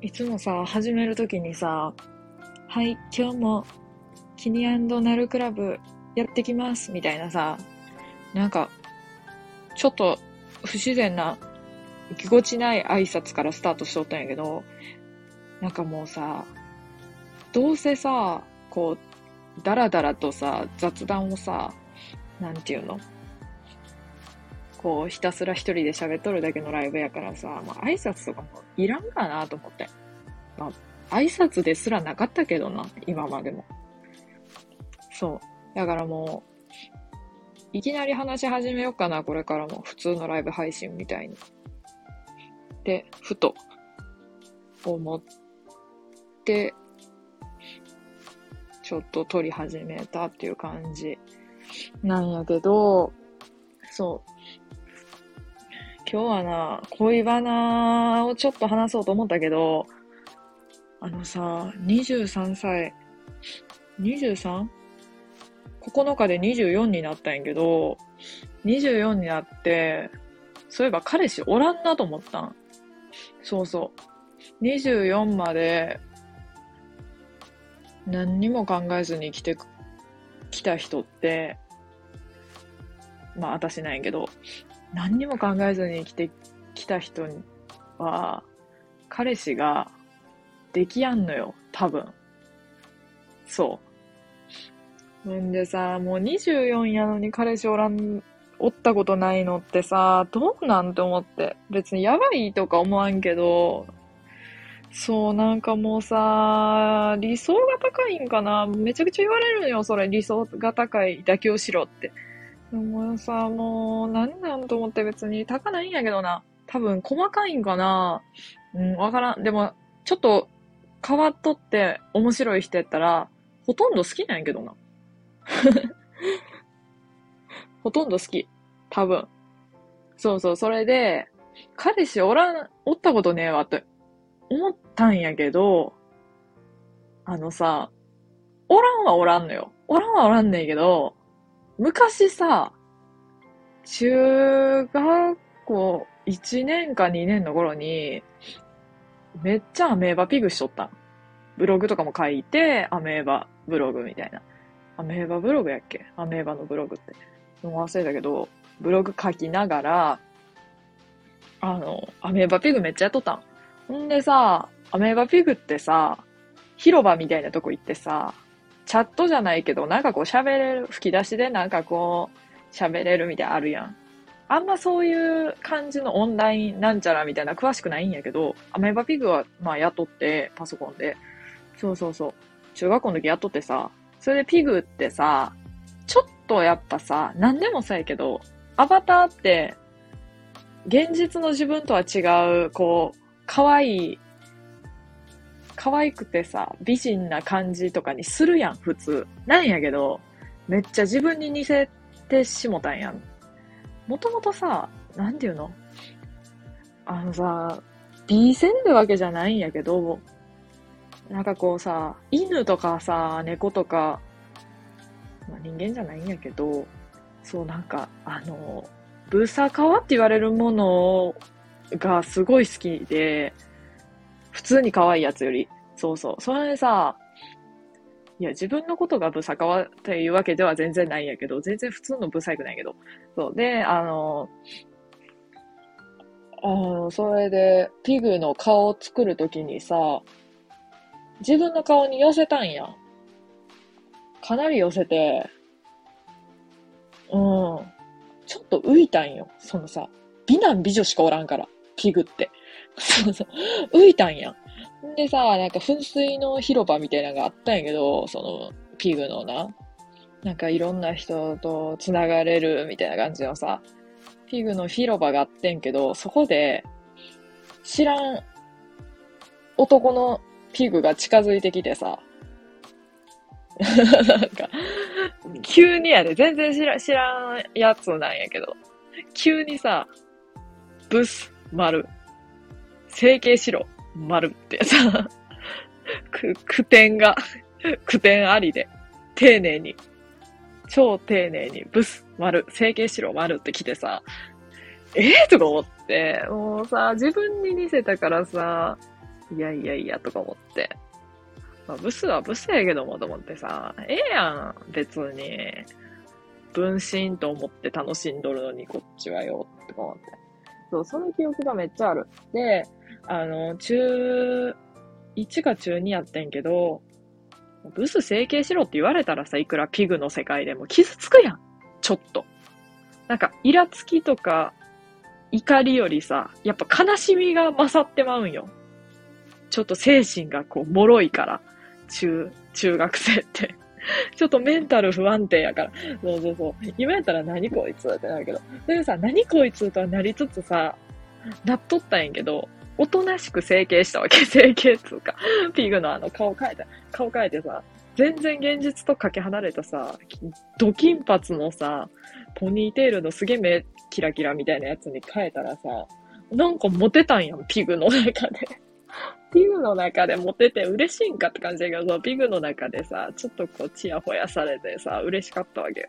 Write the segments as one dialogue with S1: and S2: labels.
S1: いつもさ、始めるときにさ、はい、今日もキニナルクラブやってきます、みたいなさ、なんか、ちょっと不自然な、ぎこちない挨拶からスタートしとったんやけど、なんかもうさ、どうせさ、こう、だらだらとさ、雑談をさ、なんていうの？こう、ひたすら一人で喋っとるだけのライブやからさ、まあ、挨拶とかもいらんかなと思って。まあ、挨拶ですらなかったけどな、今までも。そう。だからもう、いきなり話し始めようかな、これからも。普通のライブ配信みたいに。で、ふと、思って、ちょっと撮り始めたっていう感じなんやけど、そう。今日はな、恋バナをちょっと話そうと思ったけど、あのさ、23歳、23?9 日で24になったんやけど、24になって、そういえば彼氏おらんなと思ったん。そうそう。24まで、何にも考えずに来て、来た人って、まあ私なんやけど、何にも考えずに来て、来た人は、彼氏ができやんのよ、多分。そう。ほんでさ、もう24やのに彼氏おらん、おったことないのってさ、どうなんて思って。別にやばいとか思わんけど、そう、なんかもうさ、理想が高いんかなめちゃくちゃ言われるのよ、それ。理想が高い、妥協しろって。でもさ、もう、何なんと思って別に高ないんやけどな。多分細かいんかなうん、わからん。でも、ちょっと変わっとって面白い人やったら、ほとんど好きなんやけどな。ほとんど好き。多分。そうそう、それで、彼氏おらん、おったことねえわって思ったんやけど、あのさ、おらんはおらんのよ。おらんはおらんねんけど、昔さ、中学校1年か2年の頃に、めっちゃアメーバピグしとったん。ブログとかも書いて、アメーバブログみたいな。アメーバブログやっけ？アメーバのブログって。もう忘れたけど、ブログ書きながら、あの、アメーバピグめっちゃやっとったん。ほんでさ、アメーバピグってさ、広場みたいなとこ行ってさ、チャットじゃないけど、なんかこう喋れる、吹き出しでなんかこう、喋れるみたいなあるやん。あんまそういう感じのオンラインなんちゃらみたいな詳しくないんやけど、アメーバピグはまあ雇って、パソコンで。そうそうそう。中学校の時雇ってさ、それでピグってさ、ちょっとやっぱさ、何でもそうやけど、アバターって、現実の自分とは違う、こう、可愛い、可愛くてさ、美人な感じとかにするやん、普通。なんやけど、めっちゃ自分に似せてしもたんやん。もともとさ、なんていうの？あのさ、美線ってわけじゃないんやけど、なんかこうさ、犬とかさ、猫とか、まあ、人間じゃないんやけど、そうなんか、あの、ブサカワって言われるものがすごい好きで、通に可愛いやつより。そうそう。それでさ、いや、自分のことがブサカワっていうわけでは全然ないんやけど、全然普通のブサイクないけど。そう。で、あの、あの、それで、ピグの顔を作るときにさ、自分の顔に寄せたんや。かなり寄せて、うん。ちょっと浮いたんよ。そのさ、美男美女しかおらんから、ピグって。そうそう。浮いたんや。んでさ、なんか噴水の広場みたいなのがあったんやけど、その、ピグのな。なんかいろんな人と繋がれるみたいな感じのさ、ピグの広場があってんけど、そこで、知らん男のピグが近づいてきてさ、なんか、急にやで、全然知ら知らんやつなんやけど、急にさ、ブス、丸、整形しろ、丸ってさ、く、句点が、句点ありで、丁寧に。超丁寧に、ブス、丸、整形しろ、丸って来てさ、ええー、とか思って、もうさ、自分に似せたからさ、いやいやいや、とか思って。まあ、ブスはブスやけどもと思ってさ、ええやん、別に。分身と思って楽しんどるのにこっちはよ、とか思って。そう、その記憶がめっちゃある。で、あの、中1か中2やってんけど、ブス整形しろって言われたらさ、いくらピグの世界でも傷つくやん。ちょっと。なんか、イラつきとか、怒りよりさ、やっぱ悲しみが勝ってまうんよ。ちょっと精神がこう、脆いから。中、中学生って。ちょっとメンタル不安定やから。そうそうそう。今やったら何こいつってなるけど。でもさ、何こいつとはなりつつさ、なっとったんやけど、おとなしく整形したわけ。整形つうか。ピグのあの顔変えた。顔変えてさ、全然現実とかけ離れたさ、ド金髪のさ、ポニーテールのすげえ目キラキラみたいなやつに変えたらさ、なんかモテたんやん、ピグの中で。ピグの中でモテて嬉しいんかって感じだけど、ピグの中でさ、ちょっとこう、チヤホヤされてさ、嬉しかったわけよ。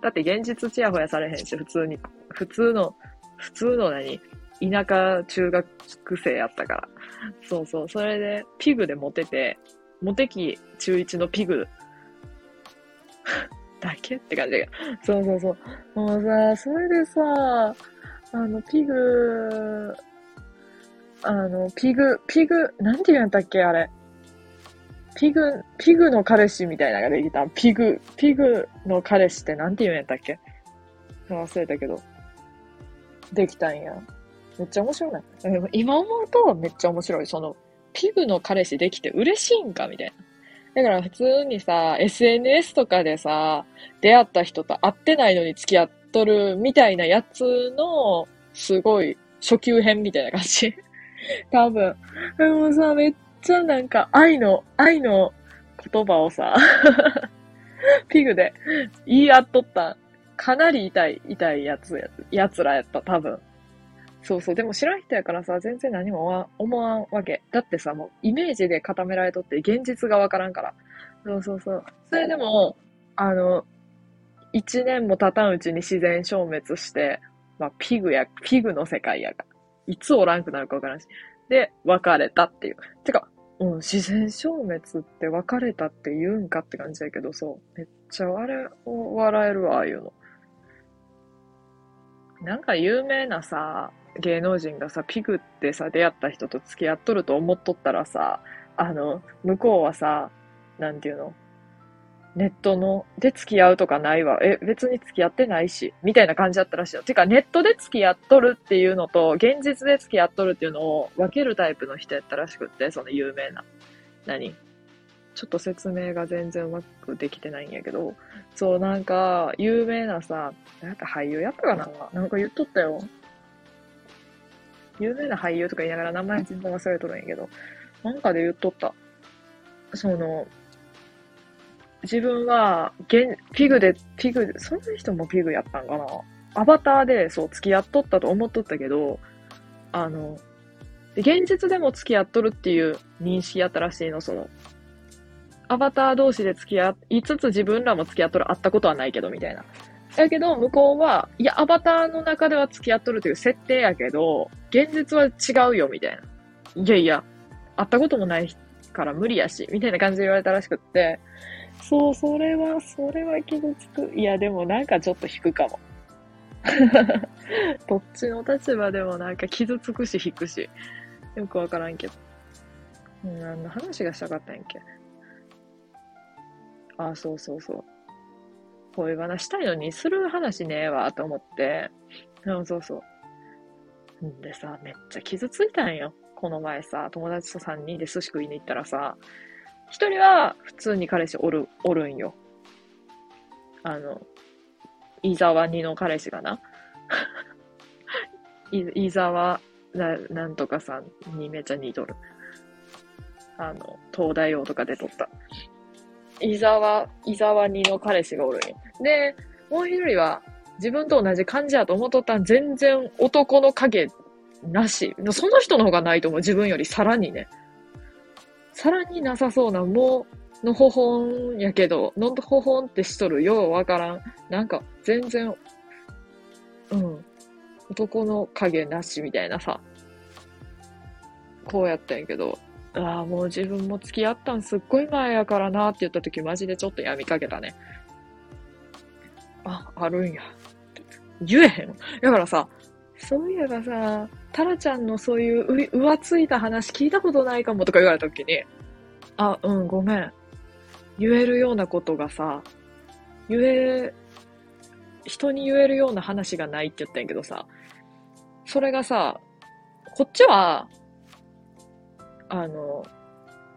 S1: だって現実チヤホヤされへんし、普通に、普通の、普通の何？田舎中学生やったから。そうそう。それで、ピグでモテて、モテ期中1のピグ だけって感じが。そうそうそう。もうさ、それでさ、あの、ピグ、あの、ピグ、ピグ、なんて言うんやったっけあれ。ピグ、ピグの彼氏みたいなのができた。ピグ、ピグの彼氏ってなんて言うんやったっけ忘れたけど。できたんや。めっちゃ面白い？な。今思うとめっちゃ面白い。その、ピグの彼氏できて嬉しいんかみたいな。だから普通にさ、SNS とかでさ、出会った人と会ってないのに付き合っとるみたいなやつの、すごい初級編みたいな感じ。多分。でもさ、めっちゃなんか愛の、愛の言葉をさ、ピグで言い合っとった。かなり痛い、痛いやつや、やつらやった、多分。そうそう。でも知らん人やからさ、全然何も思わんわけ。だってさ、もうイメージで固められとって現実がわからんから。そうそうそう。それでも、あの、一年も経たんうちに自然消滅して、まあ、ピグや、ピグの世界やが。いつおらんくなるかわからんし。で、別れたっていう。てか、うん、自然消滅って別れたって言うんかって感じやけど、そう。めっちゃあれ、笑えるわ、ああいうの。なんか有名なさ、芸能人がさ、ピグってさ、出会った人と付き合っとると思っとったらさ、あの、向こうはさ、なんていうの？ネットの、で付き合うとかないわ。え、別に付き合ってないし。みたいな感じだったらしいよ。てか、ネットで付き合っとるっていうのと、現実で付き合っとるっていうのを分けるタイプの人やったらしくって、その有名な。何？ちょっと説明が全然うまくできてないんやけど、そう、なんか、有名なさ、なんか俳優やったかな？なんか言っとったよ。有名な俳優とか言いながら名前全然忘れとるんやけど、なんかで言っとった。その、自分は、現、ピグで、ピグ、その人もピグやったんかな？アバターで、そう、付き合っとったと思っとったけど、あの、現実でも付き合っとるっていう認識やったらしいの、その、アバター同士で付き合いつつ自分らも付き合っとる、会ったことはないけど、みたいな。だけど、向こうは、いや、アバターの中では付き合っとるという設定やけど、現実は違うよ、みたいな。いやいや、会ったこともないから無理やし、みたいな感じで言われたらしくって、そう、それは、それは傷つく。いや、でもなんかちょっと引くかも。どっちの立場でもなんか傷つくし引くし。よくわからんけど。何の話がしたかったんやっけ？あ、そうそうそう。恋話したいのにする話ねえわと思って、そうそうそう。んでさ、めっちゃ傷ついたんよ。この前さ、友達と3人で寿司食いに行ったらさ、一人は普通に彼氏おる、おるんよ。あの、伊沢にの彼氏がな？伊沢な、なんとかさんにめっちゃ似とる。あの、東大王とかで撮った。伊沢、伊沢にの彼氏がおるんよ。で、もう一人は、自分と同じ感じやと思っとったん全然男の影なし。その人の方がないと思う。自分よりさらにね。さらになさそうな、もう、のほほんやけど、のほほんってしとるようわからん。なんか、全然、うん。男の影なしみたいなさ。こうやったんやけど、ああ、もう自分も付き合ったんすっごい前やからなって言った時マジでちょっと闇かけたね。あ、あるんや。言えへん。だからさ、そういえばさ、タラちゃんのそういう浮ついた話聞いたことないかもとか言われた時に、あ、うん、ごめん。言えるようなことがさ、言え、人に言えるような話がないって言ったんやけどさ、それがさ、こっちは、あの、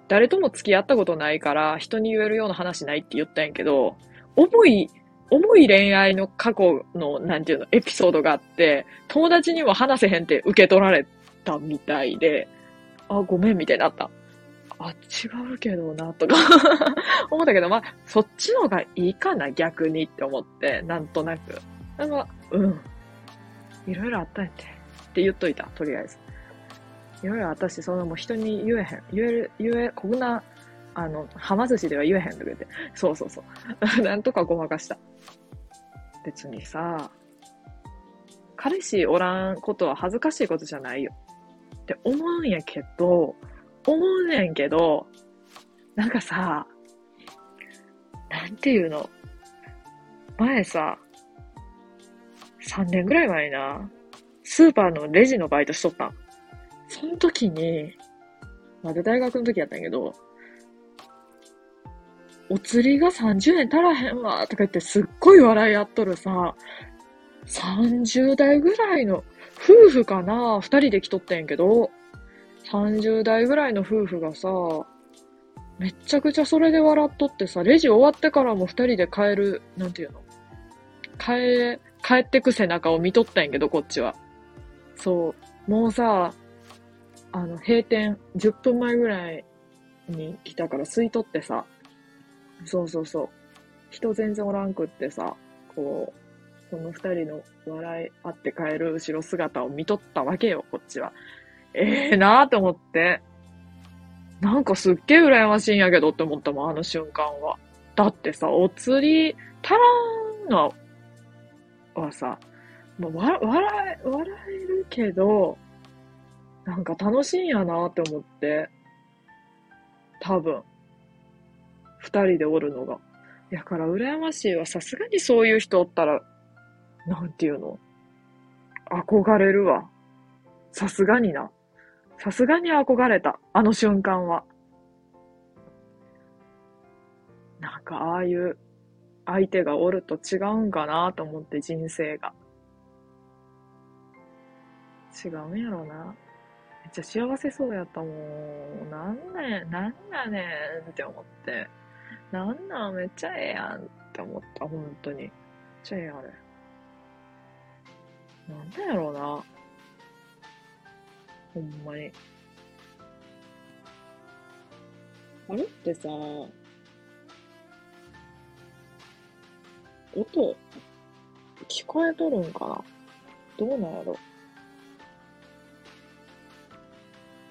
S1: 誰とも付き合ったことないから人に言えるような話ないって言ったんやけど、重い重い恋愛の過去の、なんていうの、エピソードがあって、友達にも話せへんって受け取られたみたいで、あ、ごめんみたいになった。あ、違うけどな、とか 思ったけど、まあ、そっちのがいいかな、逆にって思って、なんとなく。なんか、うん。いろいろあったんやって。って言っといた、とりあえず。いろいろあったし、そのもう人に言えへん。言える、言え、こんなあの、はま寿司では言えへんとか言って。そうそうそう。なんとかごまかした。別にさ、彼氏おらんことは恥ずかしいことじゃないよ。って思うんやけど、思うねんけど、なんかさ、なんていうの？前さ、3年ぐらい前な、スーパーのレジのバイトしとったん。その時に、まだ大学の時やったんやけど、お釣りが30円足らへんわ、とか言ってすっごい笑い合っとるさ、30代ぐらいの夫婦かな二人で来とってんけど、30代ぐらいの夫婦がさ、めっちゃくちゃそれで笑っとってさ、レジ終わってからも二人で帰る、なんていうの帰、帰ってく背中を見とったんやけど、こっちは。そう。もうさ、あの、閉店10分前ぐらいに来たから吸い取ってさ、そうそうそう。人全然おらんくってさ、こう、その二人の笑い合って帰る後ろ姿を見とったわけよ、こっちは。ええー、なーって思って。なんかすっげえ羨ましいんやけどって思ったもん、あの瞬間は。だってさ、お釣り足らんのはさ、まあ、わ、笑え、笑えるけど、なんか楽しいんやなって思って。多分。二人でおるのが。やから羨ましいわ。さすがにそういう人おったら、なんていうの？憧れるわ。さすがにな。さすがに憧れた。あの瞬間は。なんかああいう相手がおると違うんかなと思って人生が。違うんやろうな。めっちゃ幸せそうやったもん。なんねん、なんやねんって思って。なんなんめっちゃええやんって思った、本当に。めっちゃええやん、あれ。なんだやろうな。ほんまに。あれってさ、音、聞こえとるんかな？どうなんやろ？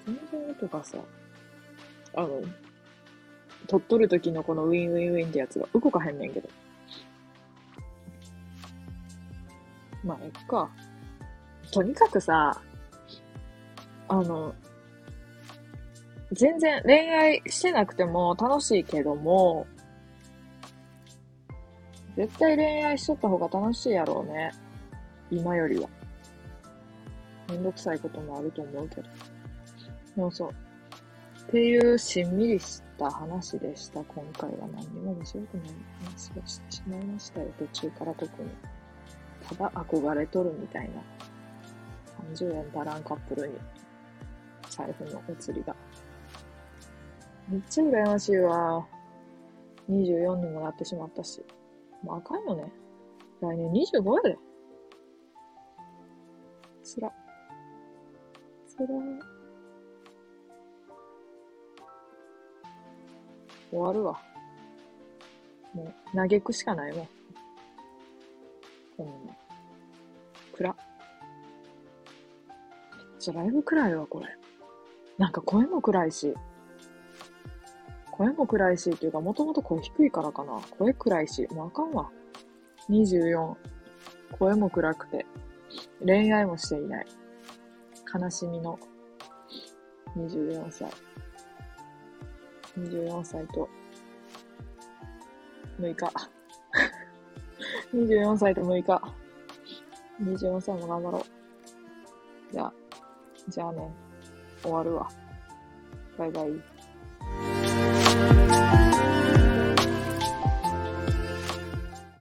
S1: 全然音がさ、あの、取っとる時のこのウィンウィンウィンってやつが動かへんねんけど。まあ、えっか。とにかくさ、あの、全然恋愛してなくても楽しいけども、絶対恋愛しとった方が楽しいやろうね。今よりは。めんどくさいこともあると思うけど。そうそう。っていうしんみりした話でした。今回は何にも面白くない話をしてしまいましたよ。途中から特に。ただ憧れとるみたいな。30円足らんカップルに財布のお釣りが。めっちゃ羨ましいわ。24にもなってしまったし。もうあかんよね。来年25やで。つら。つら終わるわ。もう、嘆くしかないもん。こんな。暗。めっちゃライブ暗いわ、これ。なんか声も暗いし。声も暗いし、っていうか、もともと声低いからかな。声暗いし、もうあかんわ。24。声も暗くて、恋愛もしていない。悲しみの24歳。24歳と、6日。24歳と6日。24歳も頑張ろう。じゃあ、じゃあね、終わるわ。バイバイ。